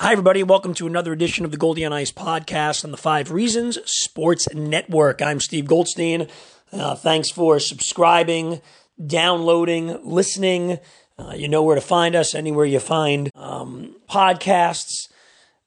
Hi, everybody. Welcome to another edition of the Goldie on Ice podcast on the Five Reasons Sports Network. I'm Steve Goldstein. Uh, thanks for subscribing, downloading, listening. Uh, you know where to find us, anywhere you find um, podcasts,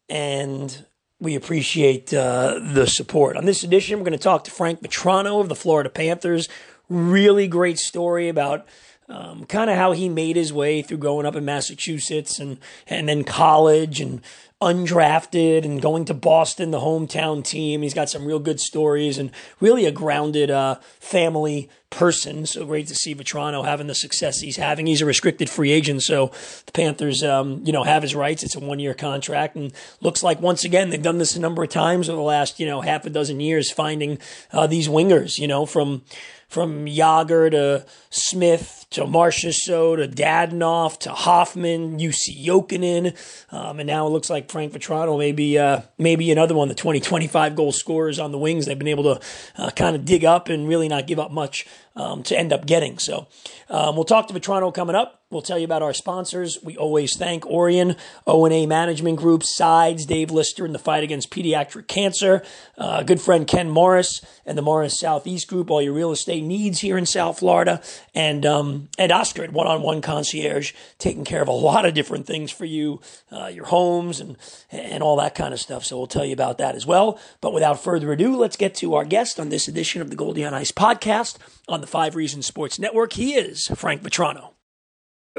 and we appreciate uh, the support. On this edition, we're going to talk to Frank Vatrano of the Florida Panthers. Really great story about um, kind of how he made his way through growing up in Massachusetts and and then college and undrafted and going to Boston, the hometown team. He's got some real good stories and really a grounded uh, family person. So great to see Vatrano having the success he's having. He's a restricted free agent, so the Panthers, um, you know, have his rights. It's a one year contract, and looks like once again they've done this a number of times over the last you know half a dozen years, finding uh, these wingers. You know, from from Jagr to Smith to Marchessault to Dadonov to Hoffman, Jussi Jokinen, um, and now it looks like Frank Vatrano maybe uh, maybe another one. The 2025 goal scorers on the wings they've been able to uh, kind of dig up and really not give up much um, to end up getting. So um, we'll talk to Vatrano coming up. We'll tell you about our sponsors. We always thank Orion, O&A Management Group, Sides, Dave Lister in the fight against pediatric cancer, uh, good friend Ken Morris and the Morris Southeast Group, all your real estate needs here in South Florida, and um, Oscar at One on One Concierge, taking care of a lot of different things for you, uh, your homes and and all that kind of stuff. So we'll tell you about that as well. But without further ado, let's get to our guest on this edition of the Goldie on Ice podcast on the Five Reasons Sports Network. He is Frank Vatrano.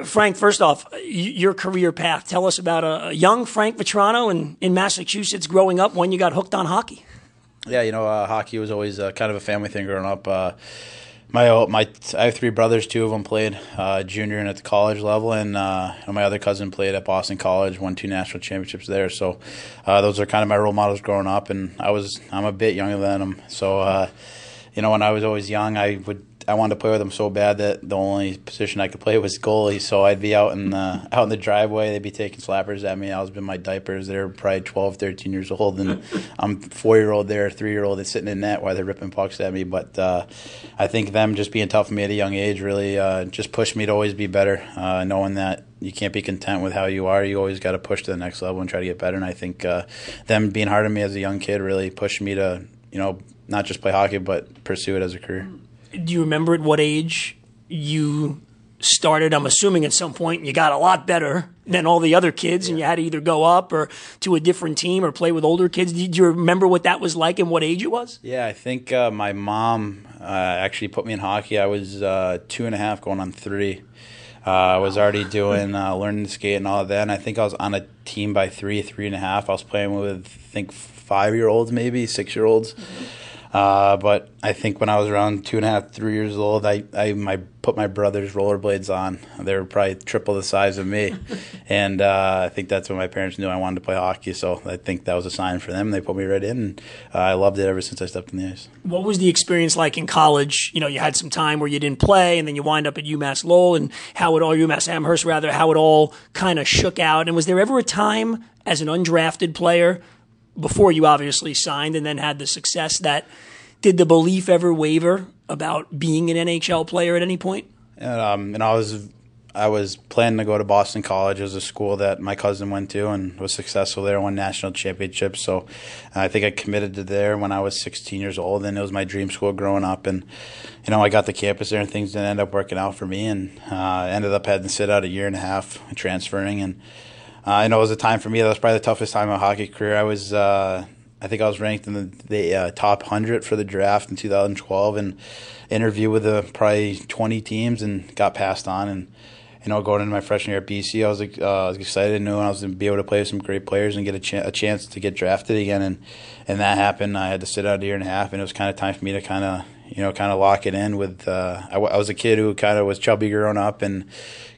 Frank, first off, your career path. Tell us about a young Frank Vatrano in, in Massachusetts growing up when you got hooked on hockey. Yeah, you know, uh, hockey was always uh, kind of a family thing growing up. Uh, my my I have three brothers. Two of them played uh, junior and at the college level, and, uh, and, my other cousin played at Boston College, won two national championships there. So uh, those are kind of my role models growing up. And I was I'm a bit younger than them, so you know when I was always young, I would I wanted to play with them so bad that the only position I could play was goalie. So I'd be out in the out in the driveway. They'd be taking slappers at me. I was in my diapers. They're probably 12, 13 years old, and I'm four year old there, three year old that's sitting in net while they're ripping pucks at me. But uh, I think them just being tough on me at a young age really uh, just pushed me to always be better, uh, knowing that you can't be content with how you are. You always got to push to the next level and try to get better. And I think uh, them being hard on me as a young kid really pushed me to you know not just play hockey but pursue it as a career do you remember at what age you started? I'm assuming at some point you got a lot better than all the other kids, and you had to either go up or to a different team or play with older kids. Did you remember what that was like and what age it was? Yeah, I think uh, my mom uh, actually put me in hockey. I was uh, two and a half, going on three. Uh, I was already doing uh, learning to skate and all that. And I think I was on a team by three, three and a half. I was playing with I think five year olds, maybe six year olds. Mm-hmm. Uh, but I think when I was around two and a half, three years old, I, I my, put my brother's rollerblades on. They were probably triple the size of me. and uh, I think that's when my parents knew I wanted to play hockey. So I think that was a sign for them. They put me right in. And uh, I loved it ever since I stepped in the ice. What was the experience like in college? You know, you had some time where you didn't play, and then you wind up at UMass Lowell, and how it all, UMass Amherst rather, how it all kind of shook out. And was there ever a time as an undrafted player before you obviously signed and then had the success that did the belief ever waver about being an NHL player at any point? And, um, and I was I was planning to go to Boston College as a school that my cousin went to and was successful there, won national championships. So I think I committed to there when I was 16 years old, and it was my dream school growing up. And you know, I got the campus there, and things didn't end up working out for me, and uh, ended up having to sit out a year and a half transferring. And I know it was a time for me that was probably the toughest time of my hockey career. I was. Uh, I think I was ranked in the, the uh, top 100 for the draft in 2012 and interviewed with the probably 20 teams and got passed on. And, you know, going into my freshman year at BC, I was, uh, I was excited and knew I was going to be able to play with some great players and get a, ch- a chance to get drafted again. And, and that happened. I had to sit out a year and a half, and it was kind of time for me to kind of you know, kind of lock it in with. Uh, I, I, was a kid who kind of was chubby growing up and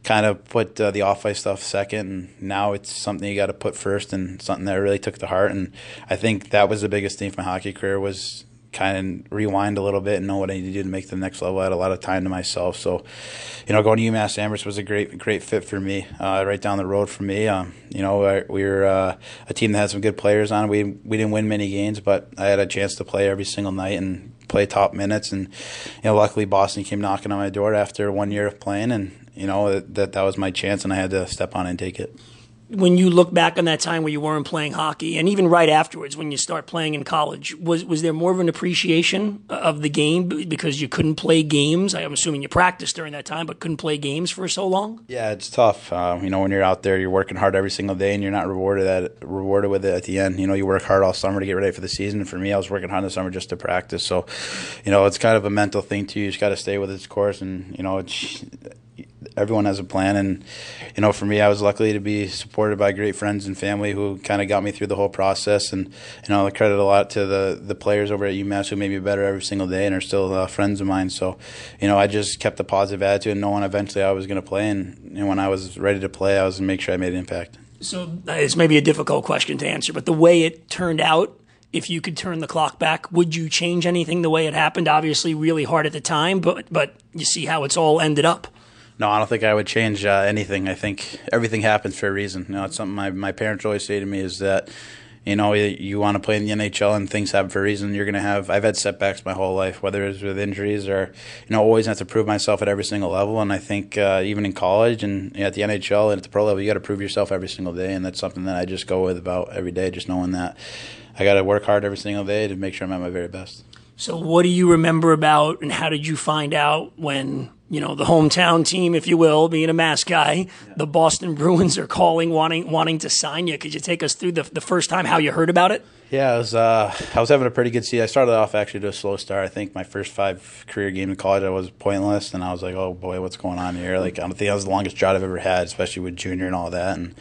kind of put uh, the off ice stuff second, and now it's something you got to put first, and something that really took to heart. And I think that was the biggest thing for my hockey career was kind of rewind a little bit and know what I need to do to make the next level. I had a lot of time to myself, so you know, going to UMass Amherst was a great, great fit for me. Uh, right down the road for me, um, you know, we were uh, a team that had some good players on. We we didn't win many games, but I had a chance to play every single night and play top minutes. And you know, luckily Boston came knocking on my door after one year of playing, and you know that that was my chance, and I had to step on and take it when you look back on that time where you weren't playing hockey, and even right afterwards when you start playing in college, was was there more of an appreciation of the game because you couldn't play games? I'm assuming you practiced during that time, but couldn't play games for so long. Yeah, it's tough. Uh, you know, when you're out there, you're working hard every single day, and you're not rewarded at rewarded with it at the end. You know, you work hard all summer to get ready for the season. For me, I was working hard in the summer just to practice. So, you know, it's kind of a mental thing too. You just got to stay with its course, and you know, it's everyone has a plan. And you know, for me, I was lucky to be supported by great friends and family who kind of got me through the whole process. And you know, I credit a lot to the the players over at UMass who made me better every single day and are still uh, friends of mine. So, you know, I just kept a positive attitude, and knowing eventually I was going to play. And, and when I was ready to play, I was going to make sure I made an impact. So it's maybe a difficult question to answer, but the way it turned out if you could turn the clock back, would you change anything the way it happened? Obviously, really hard at the time, but but you see how it's all ended up. No, I don't think I would change uh, anything. I think everything happens for a reason. You know, it's something my my parents always say to me is that you know, you want to play in the NHL and things happen for a reason. You're going to have, I've had setbacks my whole life, whether it's with injuries or, you know, always have to prove myself at every single level. And I think uh, even in college and at the NHL and at the pro level, you got to prove yourself every single day. And that's something that I just go with about every day, just knowing that I got to work hard every single day to make sure I'm at my very best. So, what do you remember about, and how did you find out when you know the hometown team, if you will, being a mass guy, yeah. the Boston Bruins are calling, wanting wanting to sign you? Could you take us through the the first time how you heard about it? Yeah, I was uh, I was having a pretty good season. I started off actually to a slow start. I think my first five career games in college I was pointless, and I was like, oh boy, what's going on here? Like I don't think that was the longest drought I've ever had, especially with junior and all that. And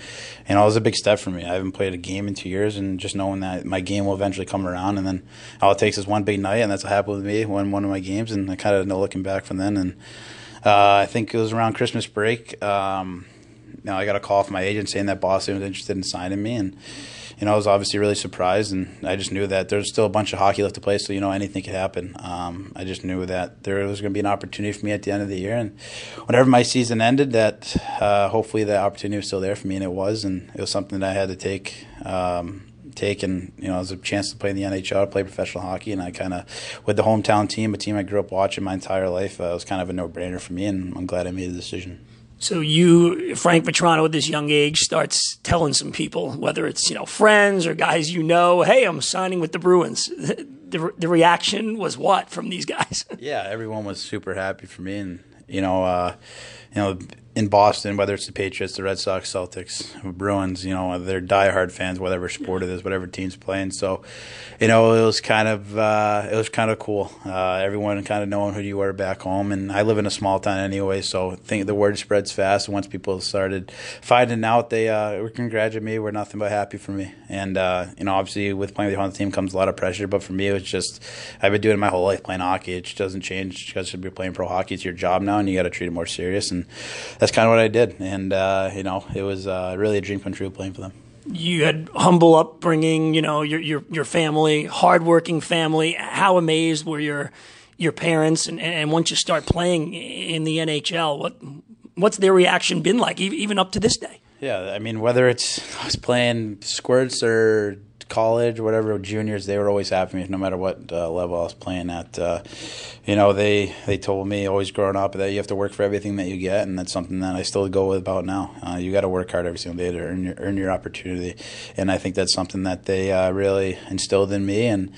you know, it was a big step for me. I haven't played a game in two years, and just knowing that my game will eventually come around, and then all it takes is one big night, and that's what happened with me. Won one of my games, and I kind of no looking back from then. And I think it was around Christmas break. Um, you know, I got a call from my agent saying that Boston was interested in signing me, and you know, I was obviously really surprised, and I just knew that there's still a bunch of hockey left to play, so you know anything could happen. Um, I just knew that there was going to be an opportunity for me at the end of the year, and whenever my season ended, that uh, hopefully the opportunity was still there for me, and it was, and it was something that I had to take. Um, take and you know was a chance to play in the NHL, play professional hockey, and I kind of with the hometown team, a team I grew up watching my entire life, uh, it was kind of a no brainer for me, and I'm glad I made the decision. So you, Frank Vatrano, at this young age, starts telling some people, whether it's you know friends or guys you know, hey, I'm signing with the Bruins. The, the reaction was what from these guys? yeah, everyone was super happy for me, and you know, uh, you know, in Boston, whether it's the Patriots, the Red Sox, Celtics, Bruins, you know, they're diehard fans, whatever sport it is, whatever team's playing. So, you know, it was kind of uh, it was kind of cool. Uh, everyone kind of knowing who you were back home, and I live in a small town anyway, so think the word spreads fast. Once people started finding out, they uh, were congratulating me. Were nothing but happy for me, and uh, you know, obviously with playing with the team comes a lot of pressure. But for me, it was just I've been doing my whole life playing hockey. It doesn't change because you're playing pro hockey. It's your job now, and you got to treat it more serious and that's kind of what I did. And uh, you know, it was uh, really a dream come true playing for them. You had humble upbringing, you know, your your your family, hardworking family. How amazed were your your parents? And, and once you start playing in the NHL, what what's their reaction been like, even up to this day? Yeah, I mean, whether it's I was playing squirts or college, whatever juniors, they were always happy me no matter what uh, level I was playing at. Uh, you know, they they told me always growing up that you have to work for everything that you get, and that's something that I still go with about now. Uh, you got to work hard every single day to earn your earn your opportunity, and I think that's something that they uh, really instilled in me. And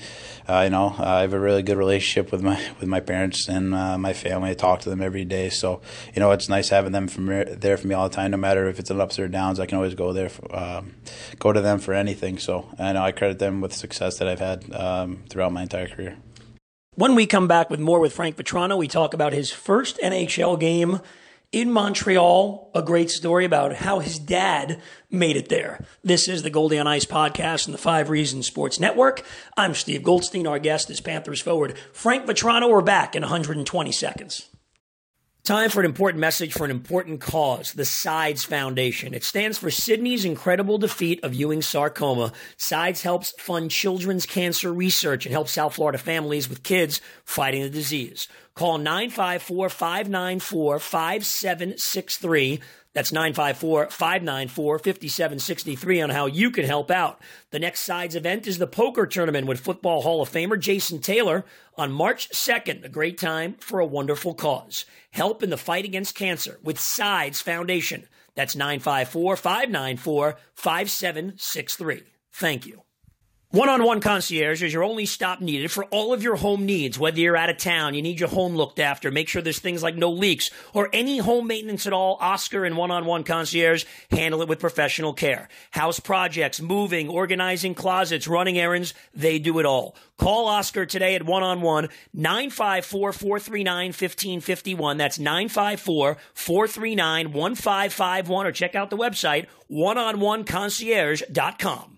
uh, you know, I have a really good relationship with my with my parents and uh, my family. I talk to them every day, so you know, it's nice having them from there for me all the time. No matter if it's an ups or downs, I can always go there, for, um, go to them for anything. So I know I credit them with success that I've had um, throughout my entire career. When we come back with more with Frank Vatrano, we talk about his first NHL game in Montreal, a great story about how his dad made it there. This is the Goldie on Ice podcast and the Five Reasons Sports Network. I'm Steve Goldstein. Our guest is Panthers forward Frank Vatrano. We're back in 120 seconds. Time for an important message for an important cause, the SIDES Foundation. It stands for Sydney's Incredible Defeat of Ewing Sarcoma. SIDES helps fund children's cancer research and helps South Florida families with kids fighting the disease. Call 954 594 5763. That's 954 594 5763 on how you can help out. The next sides event is the poker tournament with Football Hall of Famer Jason Taylor on March 2nd. A great time for a wonderful cause. Help in the fight against cancer with Sides Foundation. That's 954 594 5763. Thank you. One on one concierge is your only stop needed for all of your home needs. Whether you're out of town, you need your home looked after, make sure there's things like no leaks, or any home maintenance at all, Oscar and one on one concierge handle it with professional care. House projects, moving, organizing closets, running errands, they do it all. Call Oscar today at one on one, 954 439 1551. That's 954 439 1551, or check out the website, oneonOneconcierge.com.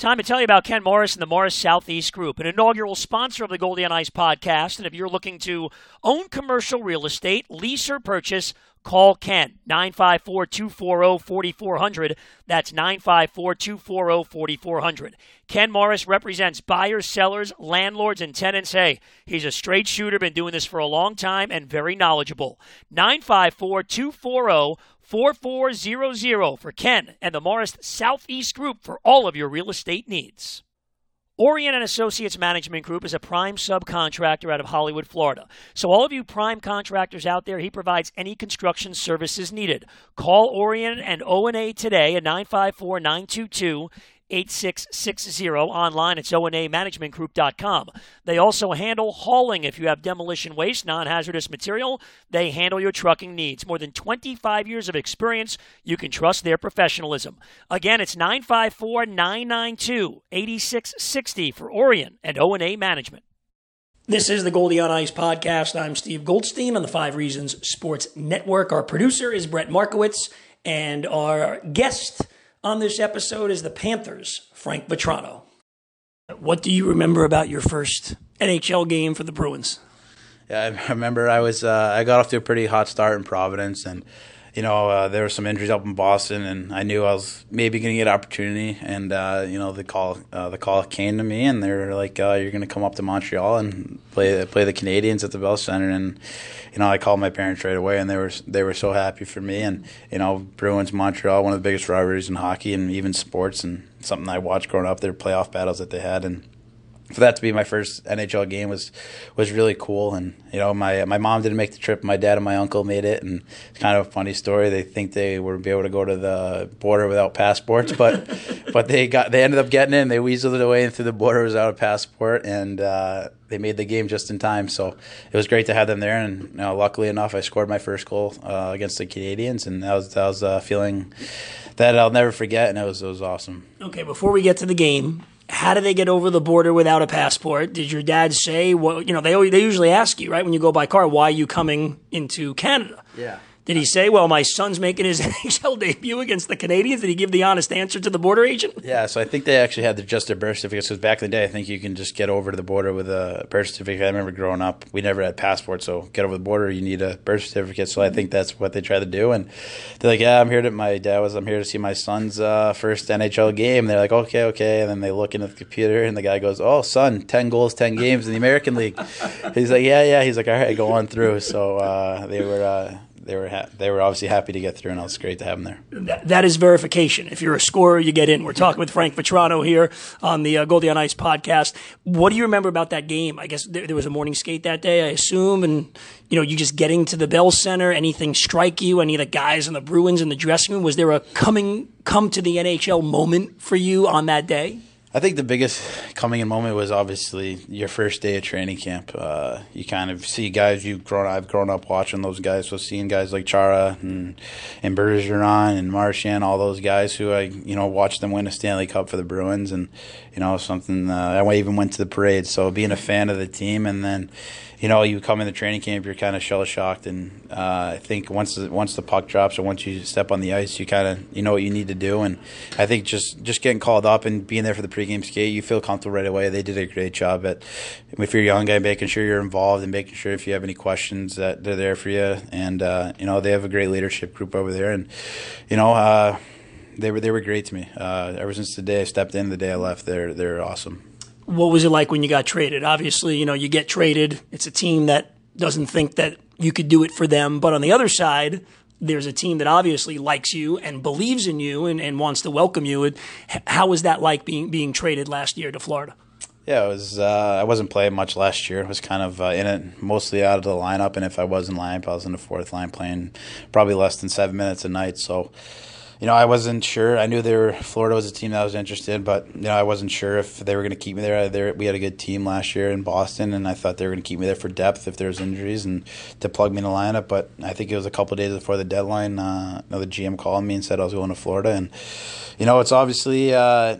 Time to tell you about Ken Morris and the Morris Southeast Group, an inaugural sponsor of the Goldie on Ice podcast. And if you're looking to own commercial real estate, lease or purchase, call Ken 954 240 4400. That's 954 240 4400. Ken Morris represents buyers, sellers, landlords, and tenants. Hey, he's a straight shooter, been doing this for a long time, and very knowledgeable. 954 240 4400 for Ken and the Morris Southeast Group for all of your real estate needs. Orient and Associates Management Group is a prime subcontractor out of Hollywood, Florida. So all of you prime contractors out there, he provides any construction services needed. Call Orient and O&A today at 954-922 8660 online it's onamanagementgroup.com they also handle hauling if you have demolition waste non-hazardous material. They handle your trucking needs. More than 25 years of experience you can trust their professionalism. Again it's 954-992-8660 for Orion and o&a management. This is the Goldie on Ice podcast. I'm Steve Goldstein on the Five Reasons Sports Network. Our producer is Brett Markowitz, and our guest on this episode is the Panthers, Frank Vatrano. What do you remember about your first NHL game for the Bruins? Yeah, I remember I was uh, I got off to a pretty hot start in Providence, and you know uh, there were some injuries up in Boston, and I knew I was maybe going to get opportunity, and uh, you know the call uh, the call came to me, and they were like, uh, "You're going to come up to Montreal and play play the Canadiens at the Bell Center," and you know I called my parents right away, and they were they were so happy for me, and you know Bruins Montreal, one of the biggest rivalries in hockey and even sports, and something I watched growing up, their playoff battles that they had, and for that to be my first NHL game was was really cool. And you know, my my mom didn't make the trip. My dad and my uncle made it, and it's kind of a funny story. They think they would be able to go to the border without passports, but but they got they ended up getting in. They weaseled it away through the border without a passport, and uh, they made the game just in time. So it was great to have them there. And you know, luckily enough, I scored my first goal uh, against the Canadiens, and that was that was a feeling that I'll never forget. And it was it was awesome. Okay, before we get to the game, how do they get over the border without a passport? Did your dad say, well, you know, they, they usually ask you, right, when you go by car, why are you coming into Canada? Yeah. Did he say, well, my son's making his NHL debut against the Canadiens"? Did he give the honest answer to the border agent? Yeah, so I think they actually had the, just their birth certificates because back in the day, I think you can just get over to the border with a birth certificate. I remember growing up, we never had passports, so get over the border, you need a birth certificate. So I think that's what they try to do. And they're like, yeah, I'm here to, my dad was, I'm here to see my son's uh, first NHL game. And they're like, okay, okay. And then they look into the computer, and the guy goes, oh, son, 10 goals, 10 games in the American League. He's like, yeah, yeah. He's like, all right, go on through. So uh, they were. Uh, they were ha- they were obviously happy to get through, and it was great to have them there. That, that is verification. If you're a scorer, you get in. We're talking with Frank Vatrano here on the uh, Goldie on Ice podcast. What do you remember about that game? I guess there, there, was a morning skate that day, I assume, and you know, you just getting to the Bell Center. Anything strike you? Any of the guys in the Bruins in the dressing room? Was there a coming come to the NHL moment for you on that day? I think the biggest coming in moment was obviously your first day of training camp. Uh, you kind of see guys you've grown. I've grown up watching those guys, so seeing guys like Chara and and Bergeron and Marchand, all those guys who I you know watched them win a Stanley Cup for the Bruins, and you know something. Uh, I even went to the parade, so being a fan of the team, and then you know, you come in the training camp, you're kind of shell shocked, and uh, I think once the, once the puck drops or once you step on the ice, you kind of you know what you need to do, and I think just just getting called up and being there for the pregame skate, you feel comfortable right away. They did a great job at if you're a young guy, making sure you're involved and making sure if you have any questions that they're there for you, and uh, you know they have a great leadership group over there, and you know. Uh, they were they were great to me. Uh, ever since the day I stepped in, the day I left, they're they're awesome what was it like when you got traded? Obviously, you know, you get traded. It's a team that doesn't think that you could do it for them. But on the other side, there's a team that obviously likes you and believes in you and, and wants to welcome you. how was that like being being traded last year to Florida? Yeah, it was. Uh, I wasn't playing much last year. I was kind of uh, in it mostly out of the lineup, and if I was in lineup, I was in the fourth line playing probably less than seven minutes a night. So, you know, I wasn't sure. I knew they were Florida was a team that I was interested, in, but you know, I wasn't sure if they were going to keep me there. there. We had a good team last year in Boston, and I thought they were going to keep me there for depth if there was injuries and to plug me in the lineup. But I think it was a couple days before the deadline. Uh, the GM called me and said I was going to Florida, and you know, it's obviously. Uh,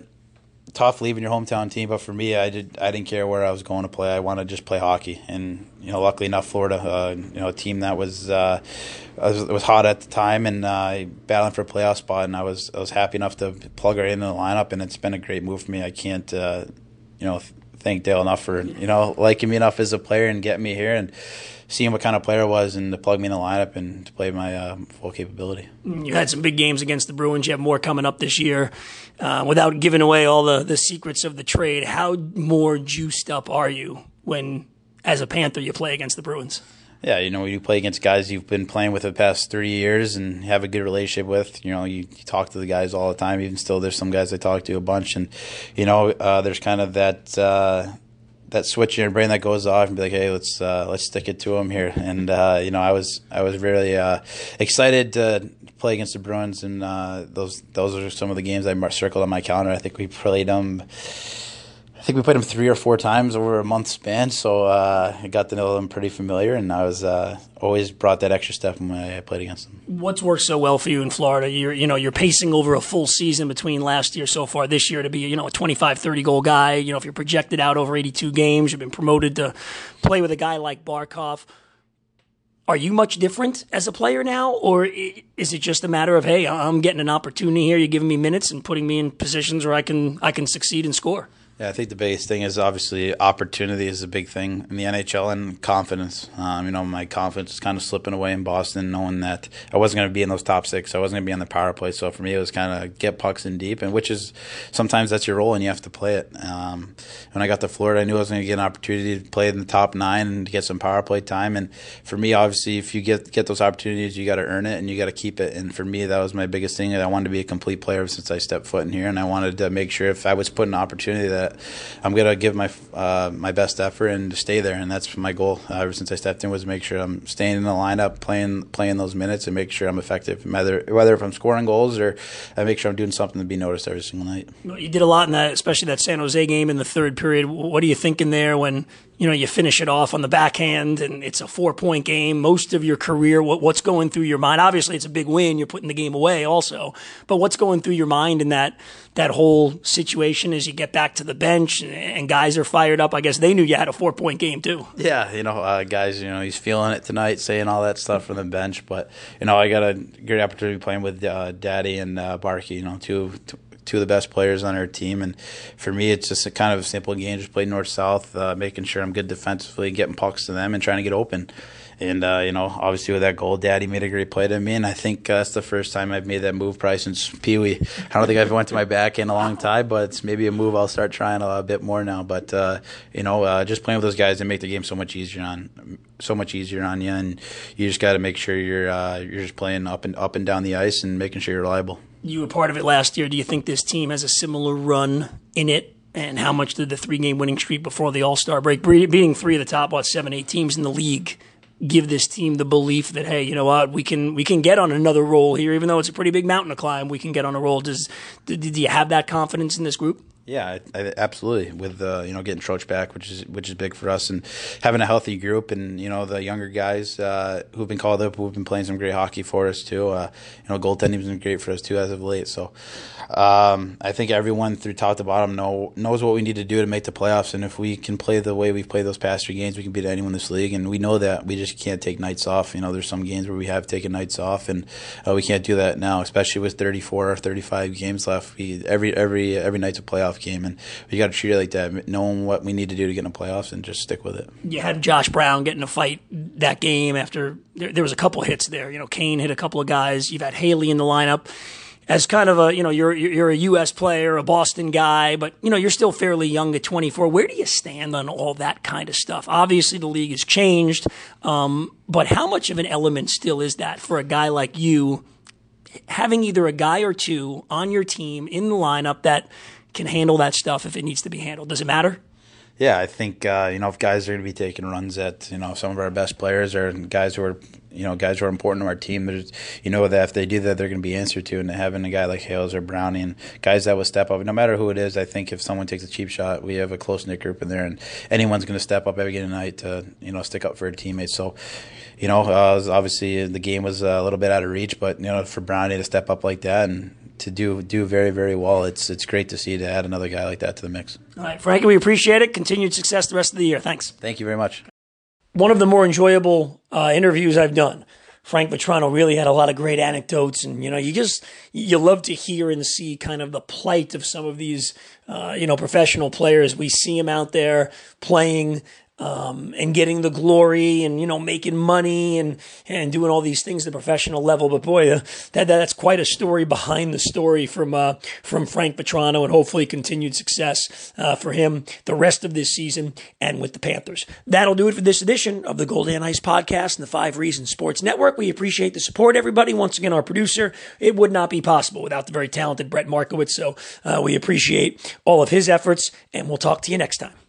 tough leaving your hometown team, but for me, I did I didn't care where I was going to play. I wanted to just play hockey, and you know, luckily enough, Florida, uh, you know, a team that was uh, was, was hot at the time and uh, battling for a playoff spot, and I was I was happy enough to plug her into the lineup, and it's been a great move for me. I can't, uh, you know, thank Dale enough for you know liking me enough as a player and getting me here and seeing what kind of player I was and to plug me in the lineup and to play my uh, full capability. You had some big games against the Bruins. You have more coming up this year. Uh, without giving away all the, the secrets of the trade, how more juiced up are you when, as a Panther, you play against the Bruins? Yeah, you know, you play against guys you've been playing with the past three years and have a good relationship with. You know, you, you, talk to the guys all the time. Even still, there's some guys I talk to a bunch, and you know, uh, there's kind of that uh, that switch in your brain that goes off and be like, hey, let's uh, let's stick it to them here. And uh, you know, I was I was really uh, excited to play against the Bruins, and uh, those those are some of the games I circled on my calendar. I think we played them. I think we played them three or four times over a month span, so uh, I got to know them pretty familiar, and I was uh, always brought that extra step when I played against them. What's worked so well for you in Florida? You're you know you're pacing over a full season between last year so far this year to be you know a 25 30 goal guy. You know if you're projected out over 82 games, you've been promoted to play with a guy like Barkov. Are you much different as a player now, or is it just a matter of hey, I'm getting an opportunity here, you're giving me minutes and putting me in positions where I can I can succeed and score? Yeah, I think the biggest thing is obviously opportunity is a big thing in the NHL and confidence. Um, you know, my confidence is kind of slipping away in Boston, knowing that I wasn't going to be in those top six. I wasn't going to be on the power play. So for me, it was kind of get pucks in deep, and which is sometimes that's your role and you have to play it. Um, when I got to Florida, I knew I was going to get an opportunity to play in the top nine and to get some power play time. And for me, obviously, if you get get those opportunities, you got to earn it and you got to keep it. And for me, that was my biggest thing. I wanted to be a complete player since I stepped foot in here, and I wanted to make sure if I was put an opportunity that I'm gonna give my uh, my best effort and to stay there, and that's my goal uh, ever since I stepped in was to make sure I'm staying in the lineup, playing playing those minutes, and make sure I'm effective. Whether whether if I'm scoring goals or I make sure I'm doing something to be noticed every single night. You did a lot in that, especially that San Jose game in the third period. What are you thinking there when you know you finish it off on the backhand and it's a four point game? Most of your career, what, what's going through your mind? Obviously, it's a big win. You're putting the game away, also, but what's going through your mind in that that whole situation as you get back to the bench and, and guys are fired up. I guess they knew you had a four point game too. Yeah, you know, uh, guys, you know, he's feeling it tonight, saying all that stuff from the bench. But you know, I got a great opportunity playing with uh, Daddy and uh. You know, two of the best players on our team. And for me, it's just a kind of a simple game. Just play north south, uh, making sure I'm good defensively, getting pucks to them, and trying to get open. And uh, you know, obviously with that goal, Daddy made a great play to me, and I think uh, that's the first time I've made that move probably since Pee Wee. I don't think I've went to my back in a long time, but it's maybe a move I'll start trying a, a bit more now. But uh, you know, uh, just playing with those guys, they make the game so much easier on so much easier on you, and you just got to make sure you're uh, you're just playing up and up and down the ice and making sure you're reliable. You were part of it last year. Do you think this team has a similar run in it? And how much did the three game winning streak before the All Star break, beating three of the top what seven eight teams in the league, give this team the belief that hey, you know what, we can we can get on another roll here, even though it's a pretty big mountain to climb. We can get on a roll. Does do you have that confidence in this group? Yeah, I, I, absolutely. With uh, you know getting Troach back, which is which is big for us, and having a healthy group, and you know the younger guys uh, who've been called up, who've been playing some great hockey for us too. Uh, you know, goaltending's been great for us too as of late. So um, I think everyone through top to bottom know knows what we need to do to make the playoffs, and if we can play the way we've played those past three games, we can beat anyone in this league. And we know that we just can't take nights off. You know, there's some games where we have taken nights off, and uh, we can't do that now, especially with 34 or 35 games left. We, every every every night's a playoff game, and we got to treat it like that, knowing what we need to do to get in the playoffs, and just stick with it. You had Josh Brown getting a fight that game after there, there was a couple hits there. You know, Kane hit a couple of guys. You've had Haley in the lineup as kind of a you know you're you're a U.S. player, a Boston guy, but you know you're still fairly young at 24. Where do you stand on all that kind of stuff? Obviously, the league has changed, um, but how much of an element still is that for a guy like you? Having either a guy or two on your team in the lineup that can handle that stuff if it needs to be handled. Does it matter? Yeah, I think uh, you know if guys are going to be taking runs at you know some of our best players or guys who are you know guys who are important to our team, you know that if they do that, they're going to be answered to. And having a guy like Hales or Brownie and guys that will step up, no matter who it is, I think if someone takes a cheap shot, we have a close knit group in there, and anyone's going to step up every given night to you know stick up for a teammate. So, you know, uh, obviously the game was a little bit out of reach, but you know for Brownie to step up like that and to do do very very well. It's it's great to see to add another guy like that to the mix. All right, Frankie, we appreciate it. Continued success the rest of the year. Thanks. Thank you very much. One of the more enjoyable uh, interviews I've done. Frank Vatrano really had a lot of great anecdotes, and you know, you just you love to hear and see kind of the plight of some of these, uh, you know, professional players. We see them out there playing um, and getting the glory and you know making money and and doing all these things at the professional level. But boy, uh, that that's quite a story behind the story from uh, from Frank Vatrano, and hopefully continued success uh, for him the rest of this season and with the Panthers. That'll do it for this edition of the Goldie on Ice podcast and the Five Reasons Sports Network. We appreciate the support, everybody. Once again, our producer. It would not be possible without the very talented Brett Markowitz. So uh, we appreciate all of his efforts, and we'll talk to you next time.